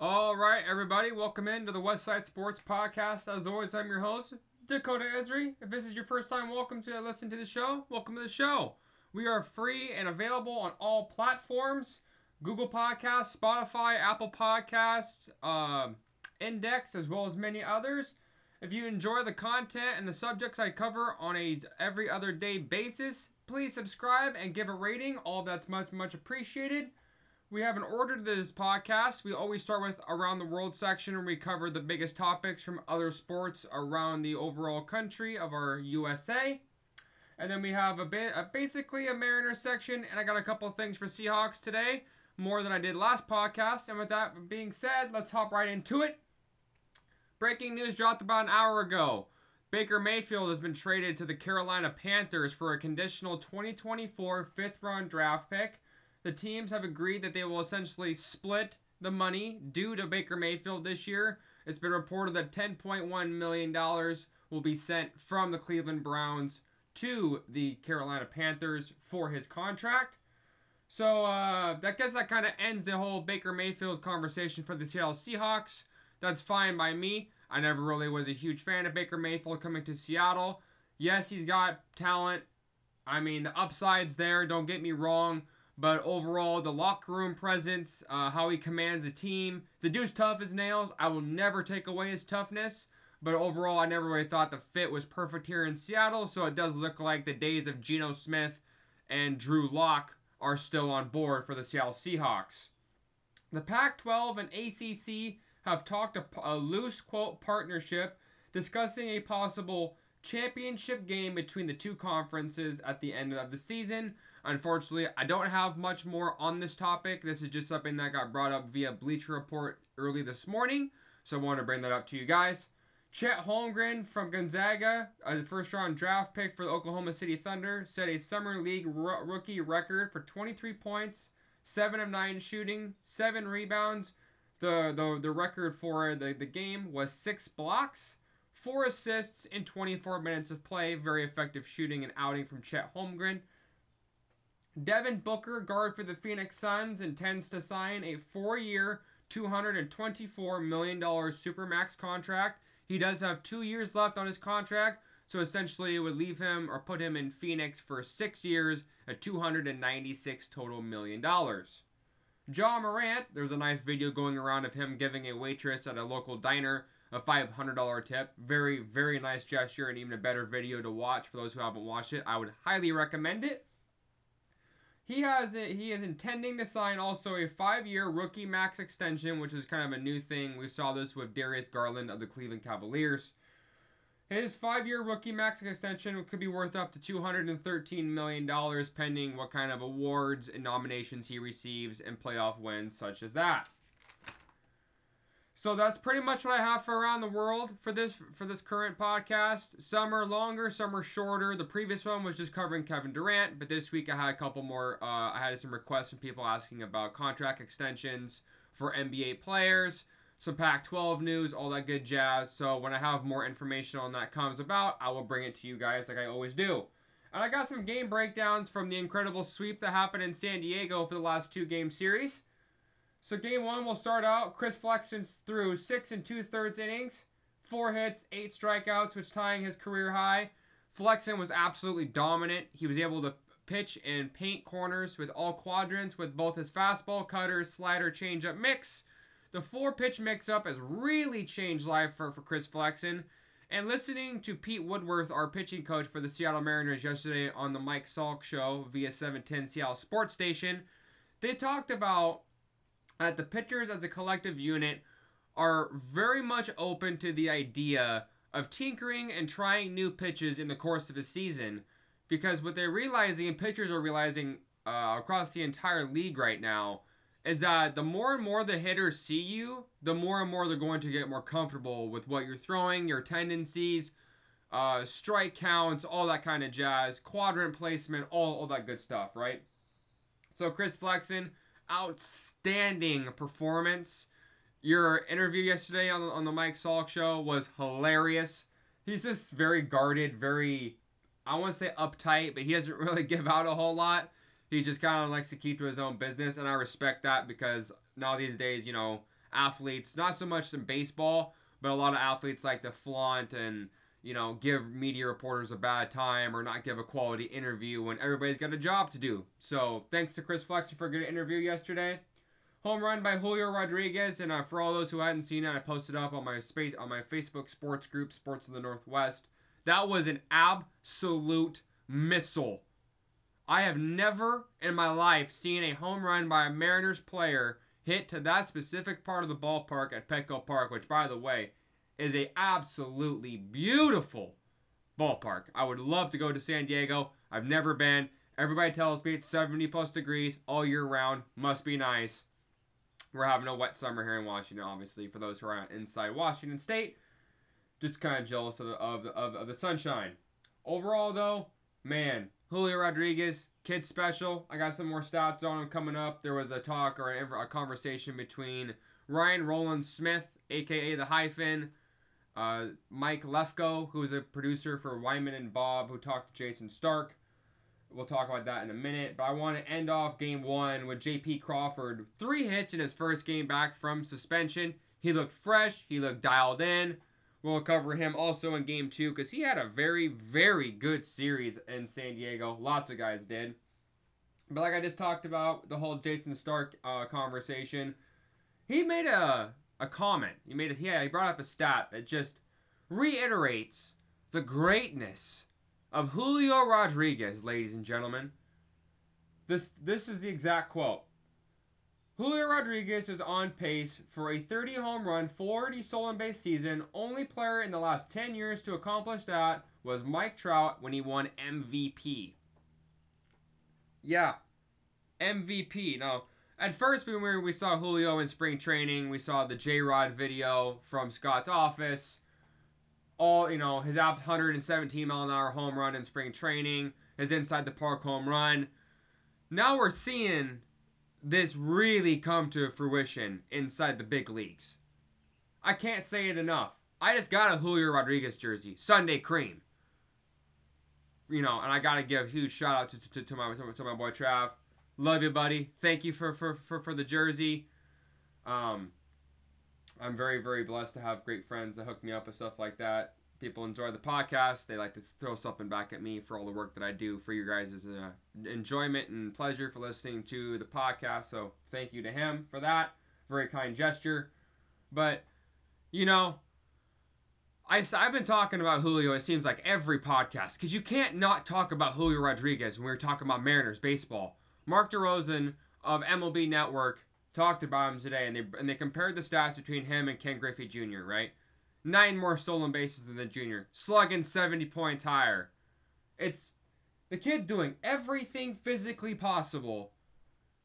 All right, everybody, welcome in to the West Side Sports Podcast. As always, I'm your host, Dakota Esri. If this is your first time, welcome to listen to the show. Welcome to the show. We are free and available on all platforms: Google Podcasts, Spotify, Apple Podcasts, uh, Index, as well as many others. If you enjoy the content and the subjects I cover on a every other day basis, please subscribe and give a rating. All that's much much appreciated. We have an order to this podcast. We always start with around the world section and we cover the biggest topics from other sports around the overall country of our USA. And then we have a bit a, basically a Mariner section and I got a couple things for Seahawks today, more than I did last podcast. And with that being said, let's hop right into it. Breaking news dropped about an hour ago. Baker Mayfield has been traded to the Carolina Panthers for a conditional 2024 fifth round draft pick. The teams have agreed that they will essentially split the money due to Baker Mayfield this year. It's been reported that $10.1 million will be sent from the Cleveland Browns to the Carolina Panthers for his contract. So uh, I guess that kind of ends the whole Baker Mayfield conversation for the Seattle Seahawks. That's fine by me. I never really was a huge fan of Baker Mayfield coming to Seattle. Yes, he's got talent. I mean, the upside's there, don't get me wrong. But overall, the locker room presence, uh, how he commands a team, the dude's tough as nails. I will never take away his toughness. But overall, I never really thought the fit was perfect here in Seattle. So it does look like the days of Geno Smith and Drew Lock are still on board for the Seattle Seahawks. The Pac 12 and ACC have talked a, a loose quote partnership discussing a possible championship game between the two conferences at the end of the season. Unfortunately, I don't have much more on this topic. This is just something that got brought up via Bleacher Report early this morning, so I want to bring that up to you guys. Chet Holmgren from Gonzaga, a first round draft pick for the Oklahoma City Thunder, set a summer league r- rookie record for 23 points, 7 of 9 shooting, 7 rebounds. The, the, the record for the, the game was 6 blocks, 4 assists in 24 minutes of play. Very effective shooting and outing from Chet Holmgren. Devin Booker, guard for the Phoenix Suns, intends to sign a four year, $224 million Supermax contract. He does have two years left on his contract, so essentially it would leave him or put him in Phoenix for six years at 296 total million dollars. Ja Morant, there's a nice video going around of him giving a waitress at a local diner a $500 tip. Very, very nice gesture and even a better video to watch for those who haven't watched it. I would highly recommend it. He has he is intending to sign also a five-year rookie max extension, which is kind of a new thing. We saw this with Darius Garland of the Cleveland Cavaliers. His five-year rookie max extension could be worth up to $213 million, pending what kind of awards and nominations he receives and playoff wins such as that. So that's pretty much what I have for around the world for this for this current podcast. Some are longer, some are shorter. The previous one was just covering Kevin Durant, but this week I had a couple more. Uh, I had some requests from people asking about contract extensions for NBA players, some Pac-12 news, all that good jazz. So when I have more information on that comes about, I will bring it to you guys like I always do. And I got some game breakdowns from the incredible sweep that happened in San Diego for the last two game series. So game one will start out. Chris Flexen threw six and two thirds innings, four hits, eight strikeouts, which tying his career high. Flexen was absolutely dominant. He was able to pitch and paint corners with all quadrants with both his fastball, cutter, slider, changeup mix. The four pitch mix up has really changed life for, for Chris Flexen. And listening to Pete Woodworth, our pitching coach for the Seattle Mariners yesterday on the Mike Salk show via 710 Seattle Sports Station, they talked about that the pitchers as a collective unit are very much open to the idea of tinkering and trying new pitches in the course of a season because what they're realizing and pitchers are realizing uh, across the entire league right now is that the more and more the hitters see you, the more and more they're going to get more comfortable with what you're throwing, your tendencies, uh, strike counts, all that kind of jazz, quadrant placement, all, all that good stuff, right? So Chris Flexen, outstanding performance. Your interview yesterday on the, on the Mike Salk show was hilarious. He's just very guarded, very, I want to say uptight, but he doesn't really give out a whole lot. He just kind of likes to keep to his own business, and I respect that because now these days, you know, athletes, not so much in baseball, but a lot of athletes like to flaunt and you know give media reporters a bad time or not give a quality interview when everybody's got a job to do. So thanks to Chris Flexen for a good interview yesterday. Home run by Julio Rodriguez, and uh, for all those who hadn't seen it, I posted up on my space on my Facebook sports group, Sports in the Northwest. That was an absolute missile. I have never in my life seen a home run by a Mariners player hit to that specific part of the ballpark at Petco Park, which, by the way, is a absolutely beautiful ballpark. I would love to go to San Diego. I've never been. Everybody tells me it's 70 plus degrees all year round. Must be nice. We're having a wet summer here in Washington, obviously, for those who are inside Washington State. Just kind of jealous of the, of, the, of, the sunshine. Overall, though, man, Julio Rodriguez, kid special. I got some more stats on him coming up. There was a talk or a, a conversation between Ryan Rowland Smith, aka the Hyphen, uh, Mike Lefko, who is a producer for Wyman and Bob, who talked to Jayson Stark. We'll talk about that in a minute. But I want to end off game one with J.P. Crawford. Three hits in his first game back from suspension. He looked fresh. He looked dialed in. We'll cover him also in game two because he had a very, very good series in San Diego. Lots of guys did. But like I just talked about, the whole Jayson Stark uh, conversation, he made a, a comment. He made a, yeah, he brought up a stat that just reiterates the greatness of Julio Rodriguez, ladies and gentlemen. This this is the exact quote. Julio Rodriguez is on pace for a 30 home run, 40 stolen base season. Only player in the last 10 years to accomplish that was Mike Trout when he won MVP. Yeah, MVP. Now, at first when we, we saw Julio in spring training, we saw the J Rod video from Scott's office all you know his 117 mile an hour home run in spring training, his inside the park home run. Now we're seeing this really come to fruition inside the big leagues. I can't say it enough. I just got a Julio Rodriguez jersey, Sunday Cream. You know, and I gotta give a huge shout out to, to, to my to my boy Trav. Love you, buddy. Thank you for for, for, for the jersey. Um, I'm very, very blessed to have great friends that hook me up with stuff like that. People enjoy the podcast. They like to throw something back at me for all the work that I do for you guys' uh, enjoyment and pleasure for listening to the podcast. So thank you to him for that. Very kind gesture. But, you know, I, I've been talking about Julio, it seems like every podcast, because you can't not talk about Julio Rodriguez when we're talking about Mariners baseball. Mark DeRosa of MLB Network talked about him today, and they and they compared the stats between him and Ken Griffey Jr. Right, nine more stolen bases than the junior, slugging seventy points higher. It's the kid's doing everything physically possible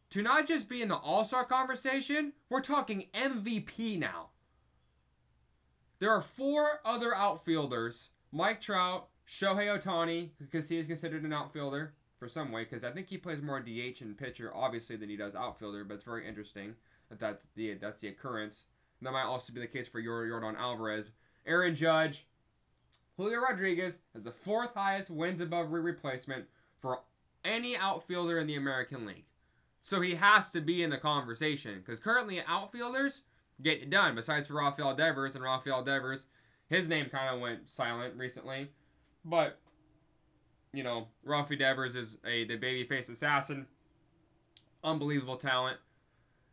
to not just be in the All Star conversation. We're talking MVP now. There are four other outfielders: Mike Trout, Shohei Ohtani, because he is considered an outfielder, for some way because I think he plays more DH and pitcher obviously than he does outfielder, but it's very interesting that that's the that's the occurrence. And that might also be the case for Yordan Alvarez, Aaron Judge, Julio Rodriguez has the fourth highest wins above replacement for any outfielder in the American League. So he has to be in the conversation because currently outfielders get it done. Besides for Rafael Devers and Rafael Devers, his name kind of went silent recently, but you know, Rafi Devers is a the babyface assassin. Unbelievable talent.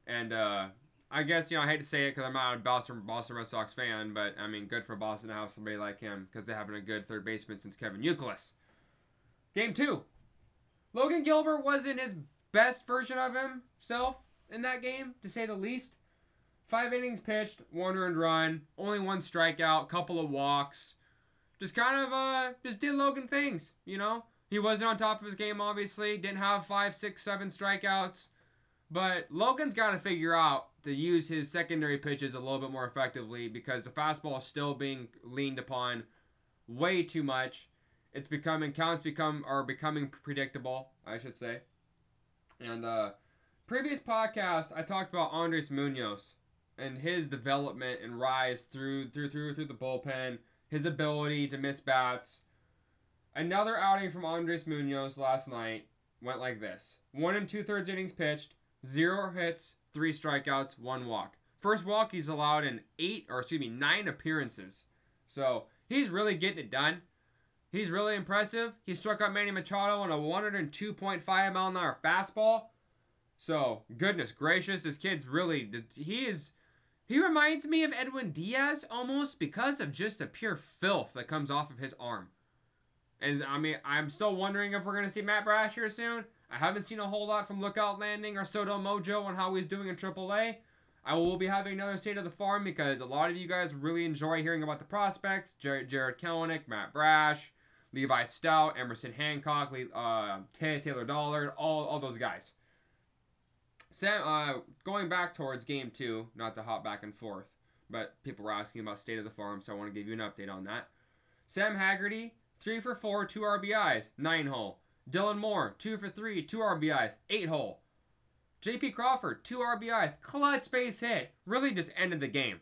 And uh, I guess, you know, I hate to say it because I'm not a Boston, Boston Red Sox fan, but I mean, good for Boston to have somebody like him because they're having a good third baseman since Kevin Youkilis. Game two. Logan Gilbert wasn't his best version of himself in that game, to say the least. Five innings pitched, one earned run, only one strikeout, couple of walks just kind of uh just did Logan things, you know. He wasn't on top of his game, obviously. Didn't have five, six, seven strikeouts. But Logan's got to figure out to use his secondary pitches a little bit more effectively because the fastball is still being leaned upon way too much. It's becoming counts become are becoming predictable, I should say. And uh previous podcast I talked about Andres Munoz and his development and rise through through through through the bullpen his ability to miss bats. Another outing from Andres Munoz last night went like this: one and two thirds innings pitched, zero hits, three strikeouts, one walk. First walk he's allowed in eight, or excuse me, nine appearances. So he's really getting it done. He's really impressive. He struck out Manny Machado on a 102.5 mile an hour fastball. So goodness gracious, this kid's really he is. He reminds me of Edwin Diaz almost because of just the pure filth that comes off of his arm. And I mean, I'm still wondering if we're gonna see Matt Brash here soon. I haven't seen a whole lot from Lookout Landing or Sodo Mojo on how he's doing in AAA. I will be having another state of the farm because a lot of you guys really enjoy hearing about the prospects. Jared, Jarred Kelenic, Matt Brash, Levi Stoudt, Emerson Hancock, uh, Taylor Dollard, all, all those guys. Sam, uh, going back towards game two, not to hop back and forth, but people were asking about state of the farm, so I want to give you an update on that. Sam Haggerty, three for four, two RBIs, nine hole. Dylan Moore, two for three, two RBIs, eight hole. JP Crawford, two RBIs, clutch base hit. Really just ended the game.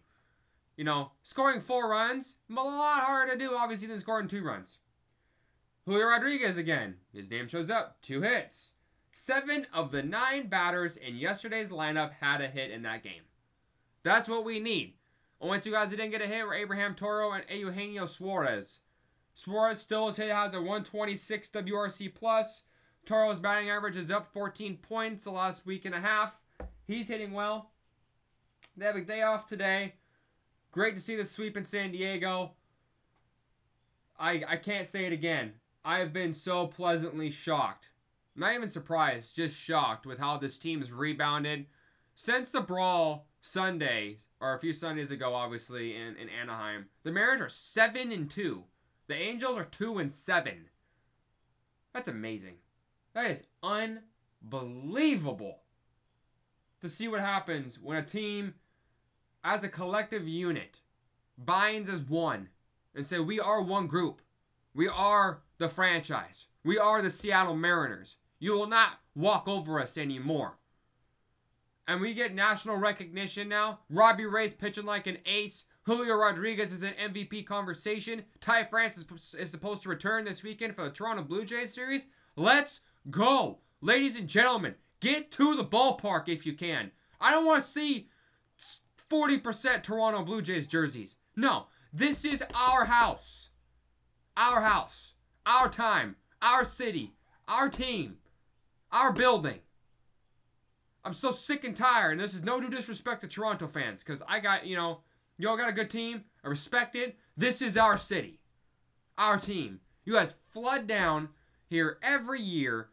You know, scoring four runs, a lot harder to do, obviously, than scoring two runs. Julio Rodriguez again. His name shows up. Two hits. Seven of the nine batters in yesterday's lineup had a hit in that game. That's what we need. Only two guys that didn't get a hit were Abraham Toro and Eugenio Suarez. Suarez still has a 126 WRC plus. Toro's batting average is up 14 points the last week and a half. He's hitting well. They have a day off today. Great to see the sweep in San Diego. I I can't say it again. I have been so pleasantly shocked. Not even surprised, just shocked with how this team has rebounded since the brawl Sunday or a few Sundays ago, obviously in, in Anaheim. The Mariners are seven and two. The Angels are two and seven. That's amazing. That is unbelievable to see what happens when a team, as a collective unit, binds as one and say, We are one group. We are the franchise. We are the Seattle Mariners. You will not walk over us anymore. And we get national recognition now. Robbie Ray's pitching like an ace. Julio Rodriguez is an MVP conversation. Ty France is, is supposed to return this weekend for the Toronto Blue Jays series. Let's Go! Ladies and gentlemen, get to the ballpark if you can. I don't want to see 40% Toronto Blue Jays jerseys. No, this is our house. Our house. Our time. Our city. Our team. Our building. I'm so sick and tired, and this is no due disrespect to Toronto fans, because I got, you know, y'all got a good team. I respect it. This is our city. Our team. You guys flood down here every year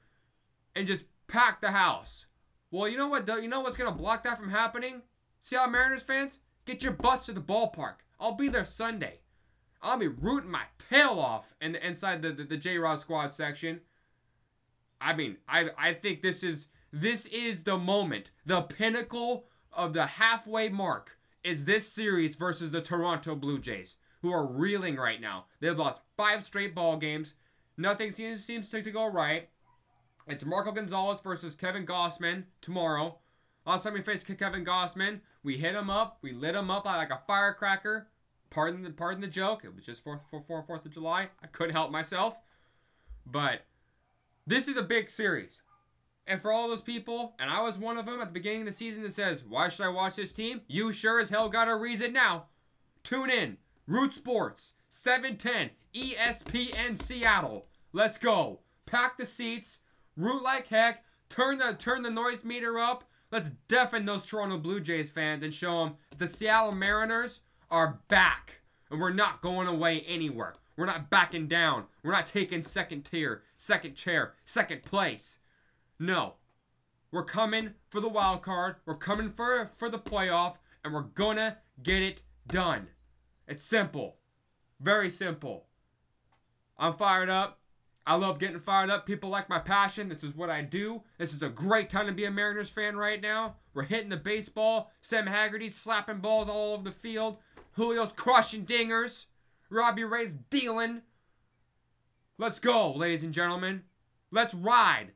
and just pack the house. Well, you know what? You know what's gonna block that from happening? Seattle Mariners fans, get your bus to the ballpark. I'll be there Sunday. I'll be rooting my tail off in the, inside the the, the J Rod squad section. I mean, I I think this is this is the moment, the pinnacle of the halfway mark. Is this series versus the Toronto Blue Jays, who are reeling right now? They've lost five straight ball games. Nothing seems seems to, to go right. It's Marco Gonzalez versus Kevin Gausman tomorrow. Last time we faced Kevin Gausman, we hit him up, we lit him up like a firecracker. Pardon the pardon the joke. It was just for for for Fourth of July. I couldn't help myself, but this is a big series. And for all those people, and I was one of them at the beginning of the season that says, "Why should I watch this team?" You sure as hell got a reason now. Tune in. Root Sports, 710 ESPN Seattle. Let's go. Pack the seats. Root like heck. Turn the turn the noise meter up. Let's deafen those Toronto Blue Jays fans and show them the Seattle Mariners are back. And we're not going away anywhere. We're not backing down. We're not taking second tier, second chair, second place. No. We're coming for the wild card. We're coming for for the playoff and we're gonna get it done. It's simple. Very simple. I'm fired up. I love getting fired up. People like my passion. This is what I do. This is a great time to be a Mariners fan right now. We're hitting the baseball. Sam Haggerty's slapping balls all over the field. Julio's crushing dingers. Robbie Ray's dealing. Let's go, ladies and gentlemen. Let's ride.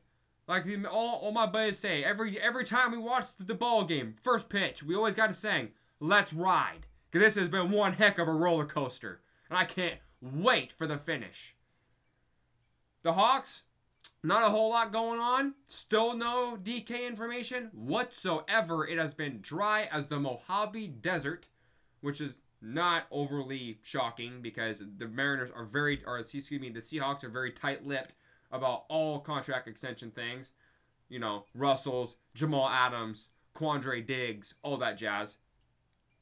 Like all, all my buddies say, every every time we watch the ball game, first pitch, we always got to sing, "Let's ride." Because this has been one heck of a roller coaster, and I can't wait for the finish. The Hawks, not a whole lot going on. Still no DK information whatsoever. It has been dry as the Mojave Desert, which is not overly shocking because the Mariners are very, or excuse me, the Seahawks are very tight-lipped about all contract extension things. You know, Russells, Jamal Adams, Quandre Diggs, all that jazz.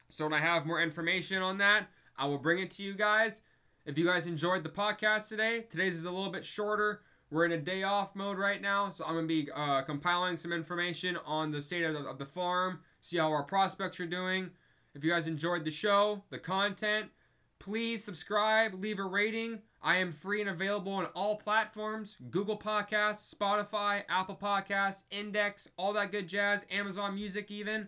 So when I have more information on that, I will bring it to you guys. If you guys enjoyed the podcast today, today's is a little bit shorter. We're in a day off mode right now, so I'm gonna be uh, compiling some information on the state of the, of the farm, see how our prospects are doing. If you guys enjoyed the show, the content, please subscribe, leave a rating. I am free and available on all platforms Google Podcasts, Spotify, Apple Podcasts, Index, all that good jazz, Amazon Music, even.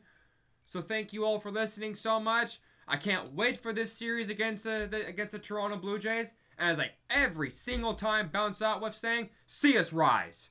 So thank you all for listening so much. I can't wait for this series against uh, the against the Toronto Blue Jays. And as I every single time bounce out with saying, see us rise.